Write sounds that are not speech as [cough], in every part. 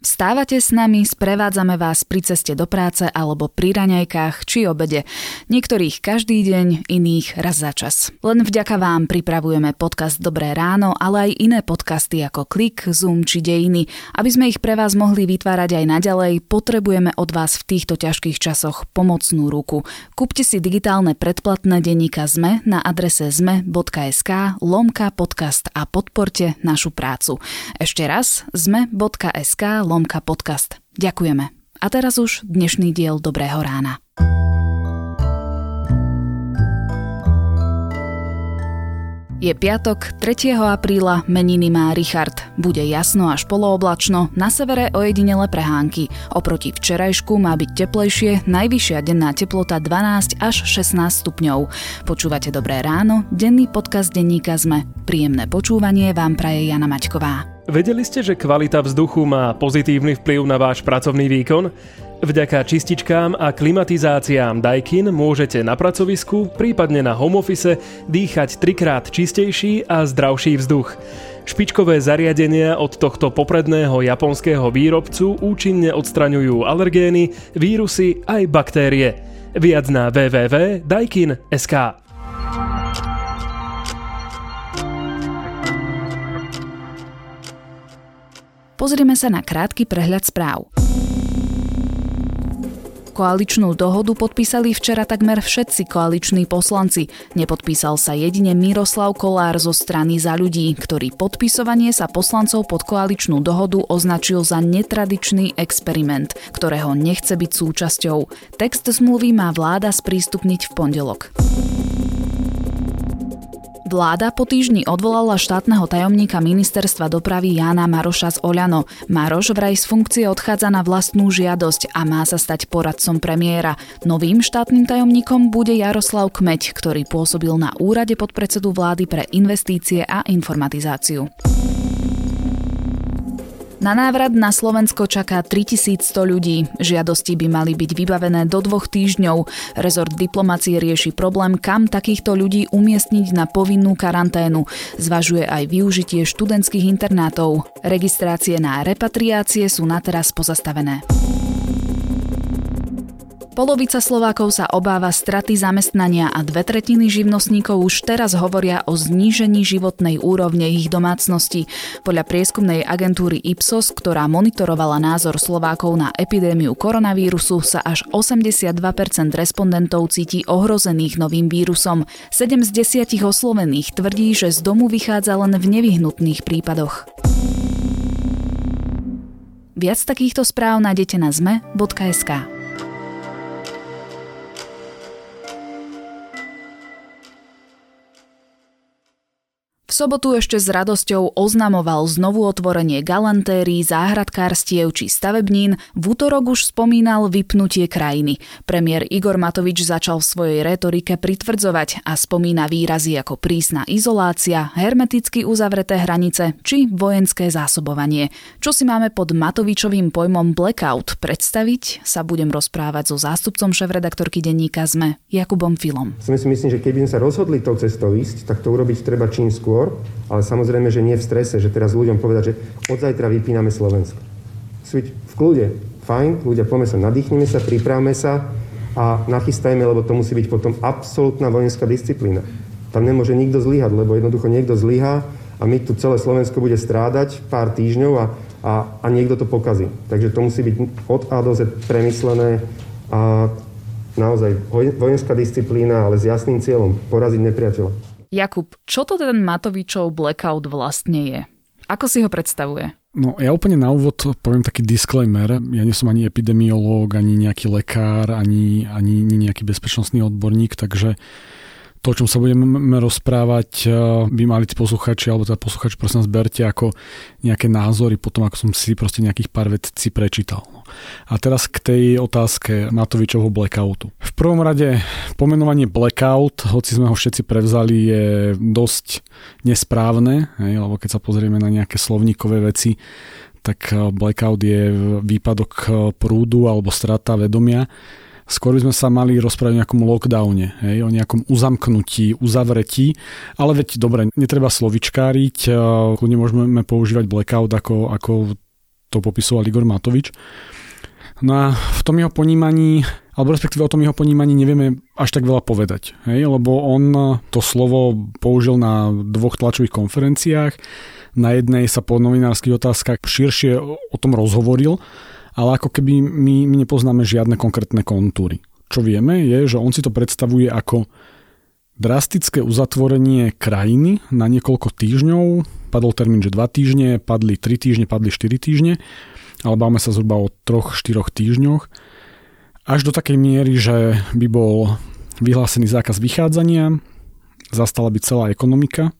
Vstávate s nami, sprevádzame vás pri ceste do práce alebo pri raňajkách či obede. Niektorých každý deň, iných raz za čas. Len vďaka vám pripravujeme podcast Dobré ráno, ale aj iné podcasty ako Klik, Zoom či Dejiny. Aby sme ich pre vás mohli vytvárať aj naďalej, potrebujeme od vás v týchto ťažkých časoch pomocnú ruku. Kúpte si digitálne predplatné denníka ZME na adrese zme.sk lomka podcast a podporte našu prácu. Ešte raz zme.sk lomka podcast. Ďakujeme. A teraz už dnešný diel Dobrého rána. Je piatok, 3. apríla, meniny má Richard. Bude jasno až polooblačno, na severe ojedinele prehánky. Oproti včerajšku má byť teplejšie, najvyššia denná teplota 12 až 16 stupňov. Počúvate Dobré ráno, denný podcast denníka ZME. Príjemné počúvanie vám praje Jana Maťková. Vedeli ste, že kvalita vzduchu má pozitívny vplyv na váš pracovný výkon? Vďaka čističkám a klimatizáciám Daikin môžete na pracovisku, prípadne na home office, dýchať trikrát čistejší a zdravší vzduch. Špičkové zariadenia od tohto popredného japonského výrobcu účinne odstraňujú alergény, vírusy aj baktérie. Viac na www.daikin.sk. Pozrime sa na krátky prehľad správ. Koaličnú dohodu podpísali včera takmer všetci koaliční poslanci. Nepodpísal sa jedine Miroslav Kolár zo strany za ľudí, ktorý podpisovanie sa poslancov pod koaličnú dohodu označil za netradičný experiment, ktorého nechce byť súčasťou. Text zmluvy má vláda sprístupniť v pondelok. Vláda po týždni odvolala štátneho tajomníka ministerstva dopravy Jána Maroša z Oľano. Maroš vraj z funkcie odchádza na vlastnú žiadosť a má sa stať poradcom premiéra. Novým štátnym tajomníkom bude Jaroslav Kmeď, ktorý pôsobil na úrade podpredsedu vlády pre investície a informatizáciu. Na návrat na Slovensko čaká 3100 ľudí. Žiadosti by mali byť vybavené do dvoch týždňov. Rezort diplomácie rieši problém, kam takýchto ľudí umiestniť na povinnú karanténu. Zvažuje aj využitie študentských internátov. Registrácie na repatriácie sú na teraz pozastavené. Polovica Slovákov sa obáva straty zamestnania a dve tretiny živnostníkov už teraz hovoria o znížení životnej úrovne ich domácnosti. Podľa prieskumnej agentúry Ipsos, ktorá monitorovala názor Slovákov na epidémiu koronavírusu, sa až 82% respondentov cíti ohrozených novým vírusom. 7 z 10 oslovených tvrdí, že z domu vychádza len v nevyhnutných prípadoch. Viac takýchto správ nájdete na zme.sk. sobotu ešte s radosťou oznamoval znovu otvorenie galantérií, záhradkárstiev či stavebnín, v útorok už spomínal vypnutie krajiny. Premiér Igor Matovič začal v svojej retorike pritvrdzovať a spomína výrazy ako prísna izolácia, hermeticky uzavreté hranice či vojenské zásobovanie. Čo si máme pod Matovičovým pojmom blackout predstaviť, sa budem rozprávať so zástupcom šéf-redaktorky denníka ZME, Jakubom Filom. Si myslím, že keby sme sa rozhodli tou cestou ísť, tak to urobiť treba čím skôr, ale samozrejme, že nie v strese, že teraz ľuďom povedať, že od zajtra vypíname Slovensko. Sviť v kľude, fajn, ľudia, poďme sa, nadýchneme sa, pripravme sa a nachystajme, lebo to musí byť potom absolútna vojenská disciplína. Tam nemôže nikto zlyhať, lebo jednoducho niekto zlyhá a my tu celé Slovensko bude strádať pár týždňov a, a, a niekto to pokazí. Takže to musí byť od A do Z premyslené a naozaj vojenská disciplína, ale s jasným cieľom poraziť nepriateľa. Jakub, čo to ten Matovičov blackout vlastne je? Ako si ho predstavuje? No ja úplne na úvod poviem taký disclaimer. Ja nie som ani epidemiológ, ani nejaký lekár, ani, ani nejaký bezpečnostný odborník, takže to, o čom sa budeme rozprávať, eh, by mali tí posluchači, alebo teda posluchači, prosím zberte ako nejaké názory potom, ako som si proste nejakých pár vecí prečítal. A teraz k tej otázke Matovičovho blackoutu. V prvom rade pomenovanie blackout, hoci sme ho všetci prevzali, je dosť nesprávne, hej, lebo keď sa pozrieme na nejaké slovníkové veci, tak eh, blackout je výpadok eh, prúdu alebo strata vedomia Skôr by sme sa mali rozprávať o nejakom lockdowne, hej, o nejakom uzamknutí, uzavretí, ale veď dobre, netreba slovičkáriť, kľudne môžeme používať blackout ako, ako to popisoval Igor Matovič. No a v tom jeho ponímaní, alebo respektíve o tom jeho ponímaní nevieme až tak veľa povedať, hej? lebo on to slovo použil na dvoch tlačových konferenciách. Na jednej sa po novinárskych otázkach širšie o tom rozhovoril, ale ako keby my, my nepoznáme žiadne konkrétne kontúry. Čo vieme je, že on si to predstavuje ako drastické uzatvorenie krajiny na niekoľko týždňov. Padol termín, že 2 týždne, padli 3 týždne, padli 4 týždne ale bavíme sa zhruba o 3-4 týždňoch, až do takej miery, že by bol vyhlásený zákaz vychádzania, zastala by celá ekonomika,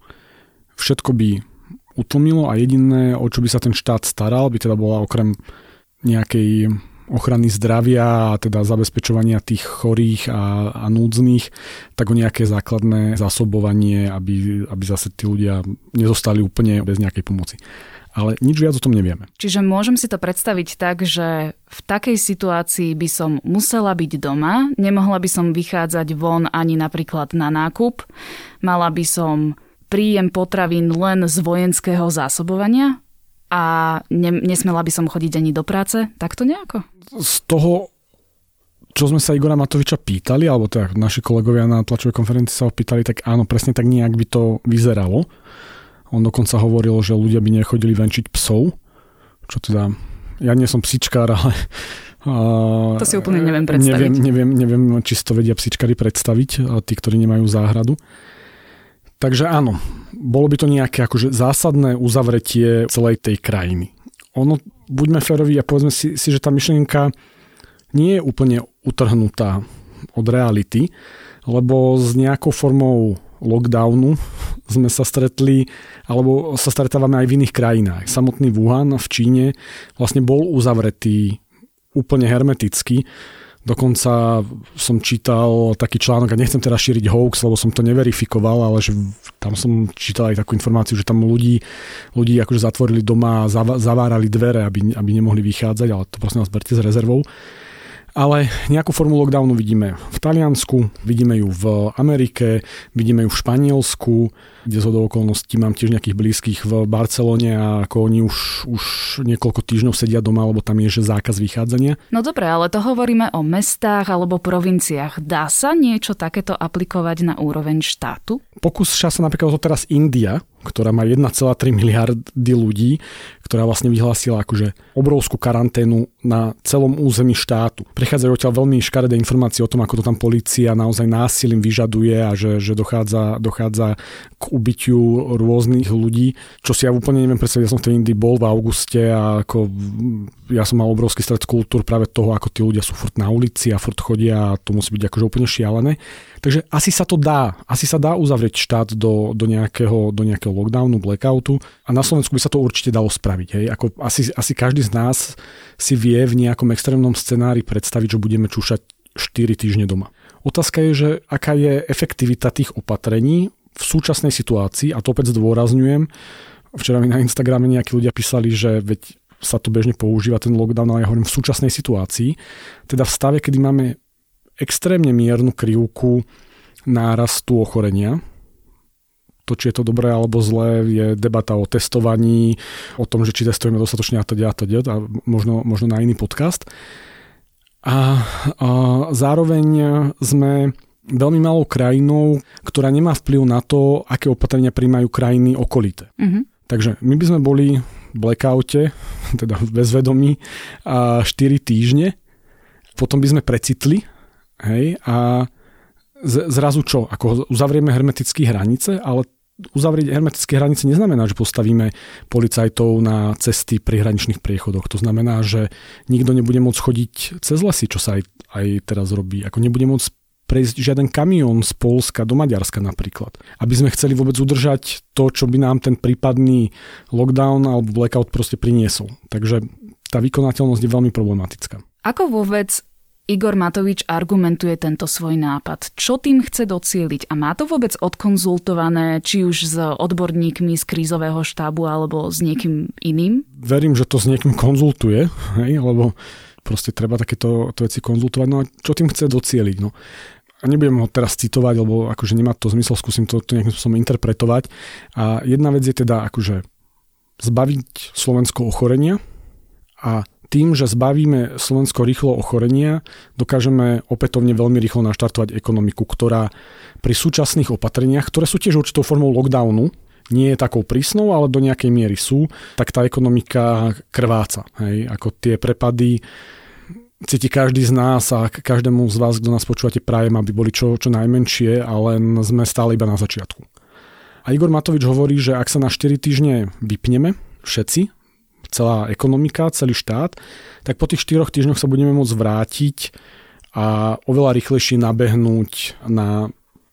všetko by utlmilo a jediné, o čo by sa ten štát staral, by teda bola okrem nejakej ochrany zdravia a teda zabezpečovania tých chorých a, a núdznych, tak o nejaké základné zásobovanie, aby, aby zase tí ľudia nezostali úplne bez nejakej pomoci ale nič viac o tom nevieme. Čiže môžem si to predstaviť tak, že v takej situácii by som musela byť doma, nemohla by som vychádzať von ani napríklad na nákup, mala by som príjem potravín len z vojenského zásobovania a ne, nesmela by som chodiť ani do práce, takto nejako? Z toho čo sme sa Igora Matoviča pýtali, alebo teda naši kolegovia na tlačovej konferencii sa ho pýtali, tak áno, presne tak nejak by to vyzeralo. On dokonca hovoril, že ľudia by nechodili venčiť psov, čo teda, ja nie som psičkár, [laughs] ale to si úplne neviem predstaviť. Neviem, neviem, neviem či si to vedia psičkári predstaviť, tí, ktorí nemajú záhradu. Takže áno, bolo by to nejaké akože zásadné uzavretie celej tej krajiny. Ono, buďme féroví a povedzme si, si, že tá myšlienka nie je úplne utrhnutá od reality, lebo s nejakou formou lockdownu [laughs] sme sa stretli, alebo sa stretávame aj v iných krajinách. Samotný Wuhan v Číne vlastne bol uzavretý úplne hermeticky. Dokonca som čítal taký článok, a nechcem teraz šíriť hoax, lebo som to neverifikoval, ale že tam som čítal aj takú informáciu, že tam ľudí, ľudí akože zatvorili doma a zavárali dvere, aby, aby nemohli vychádzať, ale to prosím vás berte s rezervou. Ale nejakú formu lockdownu vidíme v Taliansku, vidíme ju v Amerike, vidíme ju v Španielsku, kde z okolností mám tiež nejakých blízkych v Barcelone a ako oni už, už niekoľko týždňov sedia doma, lebo tam je že zákaz vychádzania. No dobre, ale to hovoríme o mestách alebo provinciách. Dá sa niečo takéto aplikovať na úroveň štátu? Pokúša sa napríklad to teraz India, ktorá má 1,3 miliardy ľudí, ktorá vlastne vyhlásila akože obrovskú karanténu na celom území štátu. Prechádzajú odtiaľ veľmi škaredé informácie o tom, ako to tam policia naozaj násilím vyžaduje a že, že dochádza, dochádza k ubytiu rôznych ľudí, čo si ja úplne neviem predstaviť. Ja som v Indii bol v auguste a ako ja som mal obrovský stred kultúr práve toho, ako tí ľudia sú furt na ulici a furt chodia a to musí byť akože úplne šialené. Takže asi sa to dá. Asi sa dá uzavrieť štát do, do, nejakého, do nejakého lockdownu, blackoutu a na Slovensku by sa to určite dalo spraviť. Hej. Ako asi, asi každý z nás si vie v nejakom extrémnom scenári predstaviť, že budeme čúšať 4 týždne doma. Otázka je, že aká je efektivita tých opatrení v súčasnej situácii, a to opäť zdôrazňujem, včera mi na Instagrame nejakí ľudia písali, že veď sa to bežne používa ten lockdown, ale ja hovorím v súčasnej situácii, teda v stave, kedy máme extrémne miernu krivku nárastu ochorenia. To, či je to dobré alebo zlé, je debata o testovaní, o tom, že či testujeme dostatočne a teda a teda a možno, možno na iný podcast. A, a zároveň sme veľmi malou krajinou, ktorá nemá vplyv na to, aké opatrenia príjmajú krajiny okolité. Mm-hmm. Takže my by sme boli v blackoute, [laughs] teda v bezvedomí, a 4 týždne, potom by sme precitli Hej, a zrazu čo? Ako uzavrieme hermetické hranice, ale uzavrieť hermetické hranice neznamená, že postavíme policajtov na cesty pri hraničných priechodoch. To znamená, že nikto nebude môcť chodiť cez lesy, čo sa aj, aj teraz robí. Ako nebude môcť prejsť žiaden kamión z Polska do Maďarska napríklad. Aby sme chceli vôbec udržať to, čo by nám ten prípadný lockdown alebo blackout proste priniesol. Takže tá vykonateľnosť je veľmi problematická. Ako vôbec Igor Matovič argumentuje tento svoj nápad. Čo tým chce docieliť? A má to vôbec odkonzultované, či už s odborníkmi z krízového štábu alebo s niekým iným? Verím, že to s niekým konzultuje, hej, lebo proste treba takéto to veci konzultovať. No a čo tým chce docieliť? No, a nebudem ho teraz citovať, lebo akože nemá to zmysel, skúsim to, to nejakým spôsobom interpretovať. A jedna vec je teda akože zbaviť Slovensko ochorenia A tým, že zbavíme Slovensko rýchlo ochorenia, dokážeme opätovne veľmi rýchlo naštartovať ekonomiku, ktorá pri súčasných opatreniach, ktoré sú tiež určitou formou lockdownu, nie je takou prísnou, ale do nejakej miery sú, tak tá ekonomika krváca. Hej? Ako tie prepady cíti každý z nás a každému z vás, kto nás počúvate, prajem, aby boli čo, čo najmenšie, ale sme stále iba na začiatku. A Igor Matovič hovorí, že ak sa na 4 týždne vypneme, všetci, celá ekonomika, celý štát, tak po tých 4 týždňoch sa budeme môcť vrátiť a oveľa rýchlejšie nabehnúť na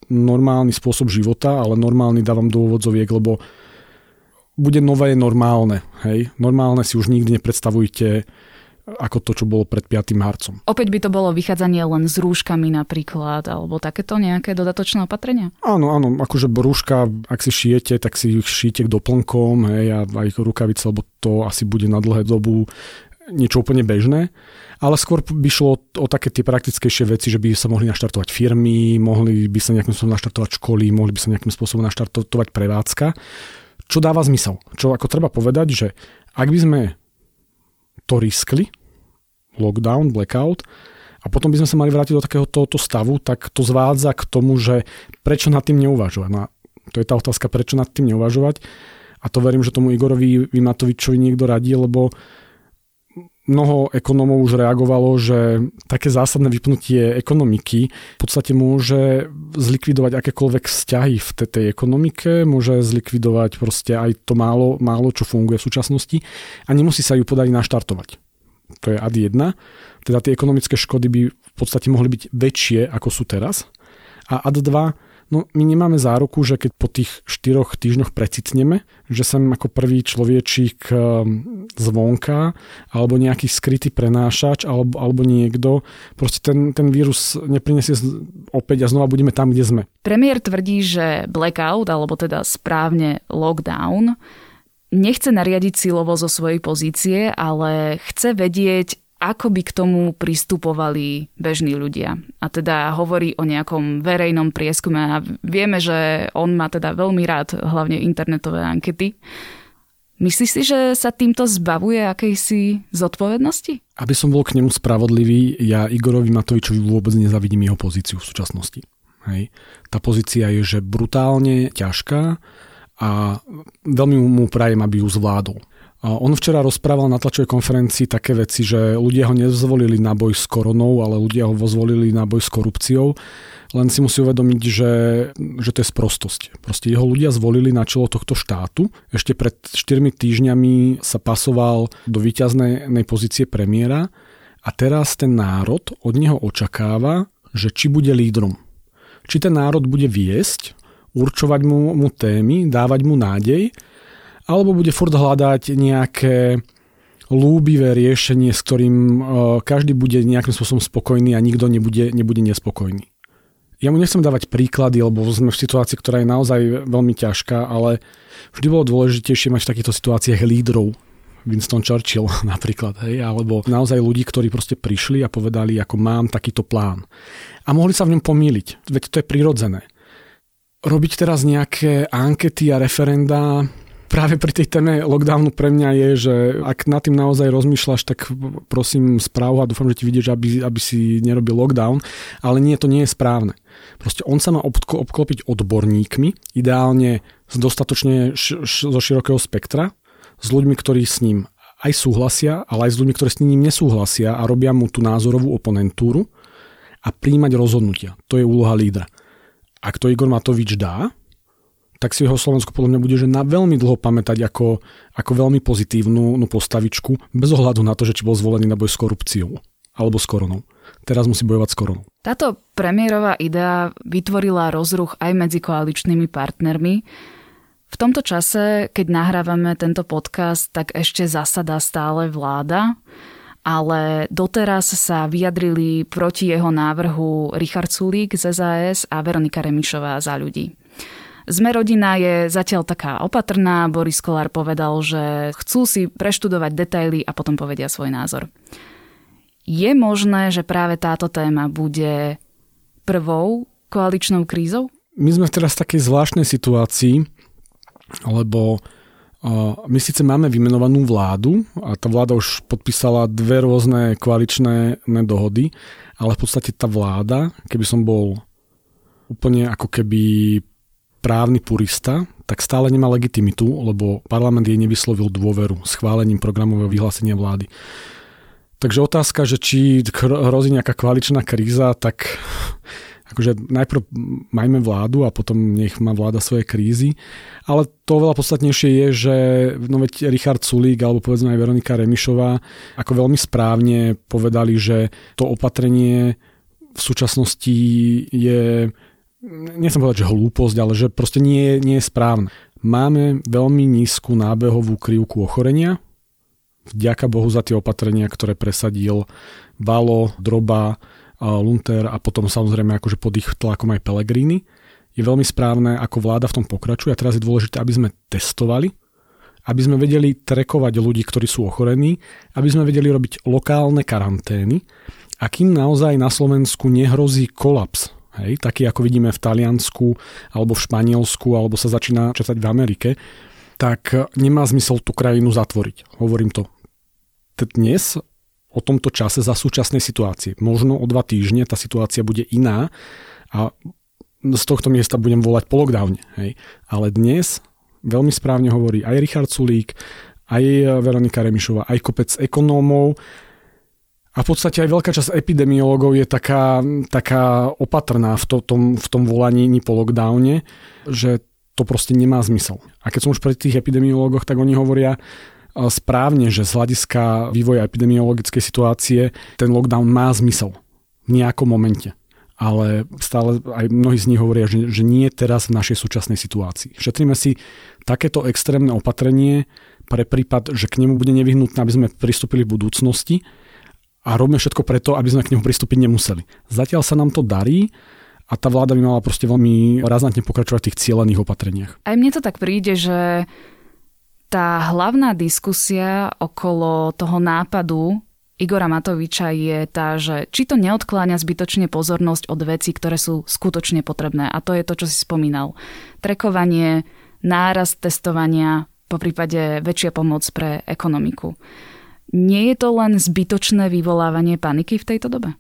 normálny spôsob života, ale normálny dávam do úvodzoviek, lebo bude nové normálne. Hej? Normálne si už nikdy nepredstavujte ako to, čo bolo pred 5. marcom. Opäť by to bolo vychádzanie len s rúškami napríklad, alebo takéto nejaké dodatočné opatrenia? Áno, áno, akože rúška, ak si šijete, tak si ich šijete k doplnkom, hej, a aj rukavice, lebo to asi bude na dlhé dobu niečo úplne bežné. Ale skôr by šlo o, o také tie praktickejšie veci, že by sa mohli naštartovať firmy, mohli by sa nejakým spôsobom naštartovať školy, mohli by sa nejakým spôsobom naštartovať prevádzka. Čo dáva zmysel? Čo ako treba povedať, že ak by sme to riskli, lockdown, blackout, a potom by sme sa mali vrátiť do takého tohoto stavu, tak to zvádza k tomu, že prečo nad tým neuvažovať. No to je tá otázka, prečo nad tým neuvažovať. A to verím, že tomu Igorovi Vimatovičovi niekto radí, lebo mnoho ekonómov už reagovalo, že také zásadné vypnutie ekonomiky v podstate môže zlikvidovať akékoľvek vzťahy v tej ekonomike, môže zlikvidovať proste aj to málo, málo, čo funguje v súčasnosti a nemusí sa ju podať naštartovať. To je ad 1. Teda tie ekonomické škody by v podstate mohli byť väčšie, ako sú teraz. A ad 2 No my nemáme záruku, že keď po tých štyroch týždňoch precitneme, že sem ako prvý človečík ehm, zvonka alebo nejaký skrytý prenášač alebo, alebo niekto, proste ten, ten vírus neprinesie opäť a znova budeme tam, kde sme. Premiér tvrdí, že blackout, alebo teda správne lockdown, nechce nariadiť silovo zo svojej pozície, ale chce vedieť, ako by k tomu pristupovali bežní ľudia. A teda hovorí o nejakom verejnom prieskume a vieme, že on má teda veľmi rád hlavne internetové ankety. Myslíš si, že sa týmto zbavuje akejsi zodpovednosti? Aby som bol k nemu spravodlivý, ja Igorovi Matovičovi vôbec nezavidím jeho pozíciu v súčasnosti. Hej. Tá pozícia je, že brutálne ťažká a veľmi mu prajem, aby ju zvládol. On včera rozprával na tlačovej konferencii také veci, že ľudia ho nezvolili na boj s koronou, ale ľudia ho zvolili na boj s korupciou. Len si musí uvedomiť, že, že to je sprostosť. Proste jeho ľudia zvolili na čelo tohto štátu. Ešte pred 4 týždňami sa pasoval do výťaznej pozície premiéra a teraz ten národ od neho očakáva, že či bude lídrom. Či ten národ bude viesť, určovať mu, mu témy, dávať mu nádej alebo bude furt hľadať nejaké lúbivé riešenie, s ktorým uh, každý bude nejakým spôsobom spokojný a nikto nebude, nebude nespokojný. Ja mu nechcem dávať príklady, lebo sme v situácii, ktorá je naozaj veľmi ťažká, ale vždy bolo dôležitejšie mať v takýchto situáciách lídrov. Winston Churchill [laughs] napríklad, hej, alebo naozaj ľudí, ktorí proste prišli a povedali, ako mám takýto plán. A mohli sa v ňom pomýliť, veď to je prirodzené. Robiť teraz nejaké ankety a referenda, práve pri tej téme lockdownu pre mňa je, že ak nad tým naozaj rozmýšľaš, tak prosím správu a dúfam, že ti vidieš, aby, aby si nerobil lockdown, ale nie, to nie je správne. Proste on sa má obklopiť odborníkmi, ideálne z dostatočne zo širokého spektra, s ľuďmi, ktorí s ním aj súhlasia, ale aj s ľuďmi, ktorí s ním nesúhlasia a robia mu tú názorovú oponentúru a príjmať rozhodnutia. To je úloha lídra. Ak to Igor Matovič dá, tak si ho Slovensko podľa mňa bude že na veľmi dlho pamätať ako, ako veľmi pozitívnu no, postavičku, bez ohľadu na to, že či bol zvolený na boj s korupciou alebo s koronou. Teraz musí bojovať s koronou. Táto premiérová idea vytvorila rozruch aj medzi koaličnými partnermi. V tomto čase, keď nahrávame tento podcast, tak ešte zasada stále vláda, ale doteraz sa vyjadrili proti jeho návrhu Richard Sulík z SAS a Veronika Remišová za ľudí. Sme rodina je zatiaľ taká opatrná. Boris Kolár povedal, že chcú si preštudovať detaily a potom povedia svoj názor. Je možné, že práve táto téma bude prvou koaličnou krízou? My sme teraz v takej zvláštnej situácii, lebo My síce máme vymenovanú vládu a tá vláda už podpísala dve rôzne koaličné dohody, ale v podstate tá vláda, keby som bol úplne ako keby právny purista, tak stále nemá legitimitu, lebo parlament jej nevyslovil dôveru schválením programového vyhlásenia vlády. Takže otázka, že či hrozí nejaká koaličná kríza, tak akože najprv majme vládu a potom nech má vláda svoje krízy. Ale to veľa podstatnejšie je, že no veď Richard Sulík alebo povedzme aj Veronika Remišová ako veľmi správne povedali, že to opatrenie v súčasnosti je nechcem povedať, že hlúposť, ale že proste nie, nie je správne. Máme veľmi nízku nábehovú krivku ochorenia, vďaka Bohu za tie opatrenia, ktoré presadil Valo, Droba, Lunter a potom samozrejme akože pod ich tlakom aj Pelegrini. Je veľmi správne, ako vláda v tom pokračuje a teraz je dôležité, aby sme testovali, aby sme vedeli trekovať ľudí, ktorí sú ochorení, aby sme vedeli robiť lokálne karantény a kým naozaj na Slovensku nehrozí kolaps, hej, taký ako vidíme v Taliansku alebo v Španielsku alebo sa začína časať v Amerike, tak nemá zmysel tú krajinu zatvoriť. Hovorím to dnes o tomto čase za súčasnej situácie. Možno o dva týždne tá situácia bude iná a z tohto miesta budem volať po lockdowne. Hej. Ale dnes veľmi správne hovorí aj Richard Sulík, aj Veronika Remišová, aj kopec ekonómov a v podstate aj veľká časť epidemiológov je taká, taká opatrná v, to, tom, v tom volaní po lockdowne, že to proste nemá zmysel. A keď som už pri tých epidemiológoch, tak oni hovoria, správne, že z hľadiska vývoja epidemiologickej situácie ten lockdown má zmysel v nejakom momente. Ale stále aj mnohí z nich hovoria, že, že nie teraz v našej súčasnej situácii. Šetríme si takéto extrémne opatrenie pre prípad, že k nemu bude nevyhnutné, aby sme pristúpili v budúcnosti a robíme všetko preto, aby sme k nemu pristúpiť nemuseli. Zatiaľ sa nám to darí, a tá vláda by mala proste veľmi razantne pokračovať v tých cieľených opatreniach. Aj mne to tak príde, že tá hlavná diskusia okolo toho nápadu Igora Matoviča je tá, že či to neodkláňa zbytočne pozornosť od vecí, ktoré sú skutočne potrebné. A to je to, čo si spomínal. Trekovanie, nárast testovania, po prípade väčšia pomoc pre ekonomiku. Nie je to len zbytočné vyvolávanie paniky v tejto dobe?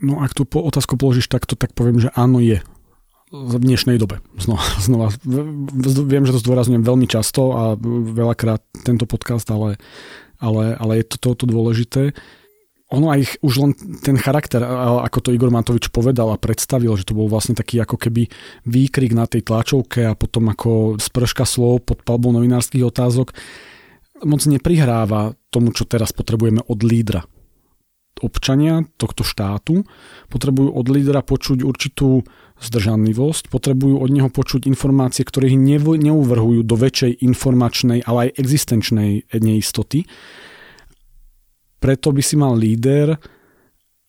No ak tú otázku položíš takto, tak poviem, že áno je v dnešnej dobe. Znova, [laughs] znova. Viem, že to zdôrazňujem veľmi často a veľakrát tento podcast, ale, ale, ale je to toto dôležité. Ono aj už len ten charakter, ako to Igor Matovič povedal a predstavil, že to bol vlastne taký ako keby výkrik na tej tlačovke a potom ako sprška slov pod palbou novinárskych otázok, moc neprihráva tomu, čo teraz potrebujeme od lídra občania tohto štátu potrebujú od lídra počuť určitú zdržanlivosť, potrebujú od neho počuť informácie, ktoré ich neuvrhujú do väčšej informačnej, ale aj existenčnej neistoty. Preto by si mal líder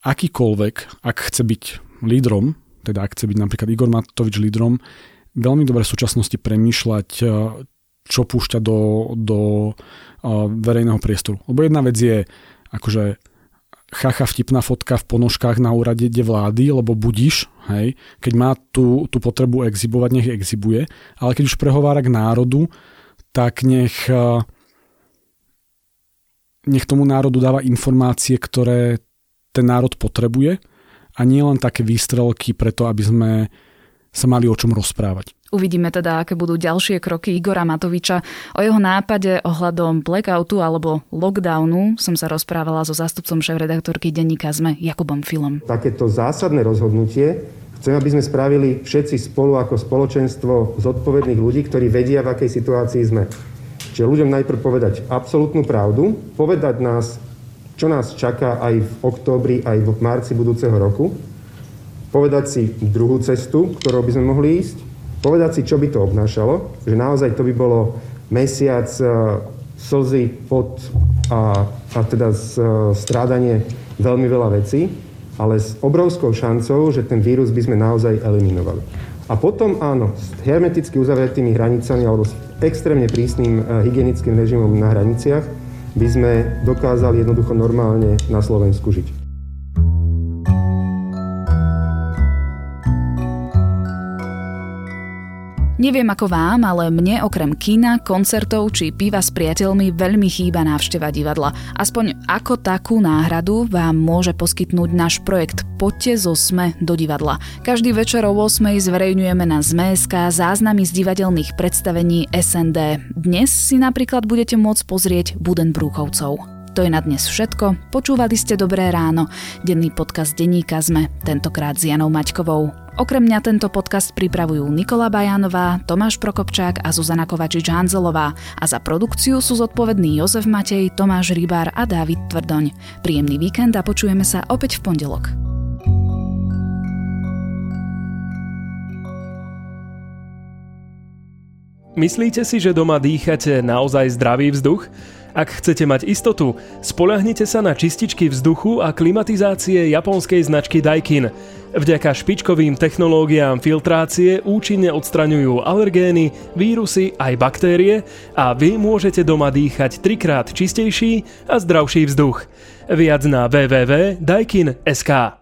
akýkoľvek, ak chce byť lídrom, teda ak chce byť napríklad Igor Matovič lídrom, veľmi dobre v súčasnosti premýšľať, čo púšťa do, do verejného priestoru. Lebo jedna vec je akože chacha vtipná fotka v ponožkách na úrade vlády, lebo budíš, hej, keď má tú, tú potrebu exibovať, nech exibuje, ale keď už prehovára k národu, tak nech, nech tomu národu dáva informácie, ktoré ten národ potrebuje a nie len také výstrelky preto, aby sme sa mali o čom rozprávať. Uvidíme teda, aké budú ďalšie kroky Igora Matoviča. O jeho nápade ohľadom blackoutu alebo lockdownu som sa rozprávala so zástupcom šéf-redaktorky denníka ZME Jakubom Filom. Takéto zásadné rozhodnutie chcem, aby sme spravili všetci spolu ako spoločenstvo zodpovedných ľudí, ktorí vedia, v akej situácii sme. Čiže ľuďom najprv povedať absolútnu pravdu, povedať nás, čo nás čaká aj v októbri, aj v marci budúceho roku, povedať si druhú cestu, ktorou by sme mohli ísť, povedať si, čo by to obnášalo, že naozaj to by bolo mesiac uh, slzy, pot a, a teda uh, strádanie veľmi veľa vecí, ale s obrovskou šancou, že ten vírus by sme naozaj eliminovali. A potom áno, s hermeticky uzavretými hranicami alebo s extrémne prísnym uh, hygienickým režimom na hraniciach by sme dokázali jednoducho normálne na Slovensku žiť. Neviem ako vám, ale mne okrem kina, koncertov či piva s priateľmi veľmi chýba návšteva divadla. Aspoň ako takú náhradu vám môže poskytnúť náš projekt Poďte zo SME do divadla. Každý večer o 8 zverejňujeme na ZMSK záznamy z divadelných predstavení SND. Dnes si napríklad budete môcť pozrieť Budenbrúchovcov. To je na dnes všetko. Počúvali ste Dobré ráno. Denný podcast denníka sme, tentokrát s Janou Maťkovou. Okrem mňa tento podcast pripravujú Nikola Bajanová, Tomáš Prokopčák a Zuzana Kovačič-Hanzelová a za produkciu sú zodpovední Jozef Matej, Tomáš Rybár a Dávid Tvrdoň. Príjemný víkend a počujeme sa opäť v pondelok. Myslíte si, že doma dýchate naozaj zdravý vzduch? Ak chcete mať istotu, spolahnite sa na čističky vzduchu a klimatizácie japonskej značky Daikin. Vďaka špičkovým technológiám filtrácie účinne odstraňujú alergény, vírusy aj baktérie a vy môžete doma dýchať trikrát čistejší a zdravší vzduch. Viac na www.daikin.sk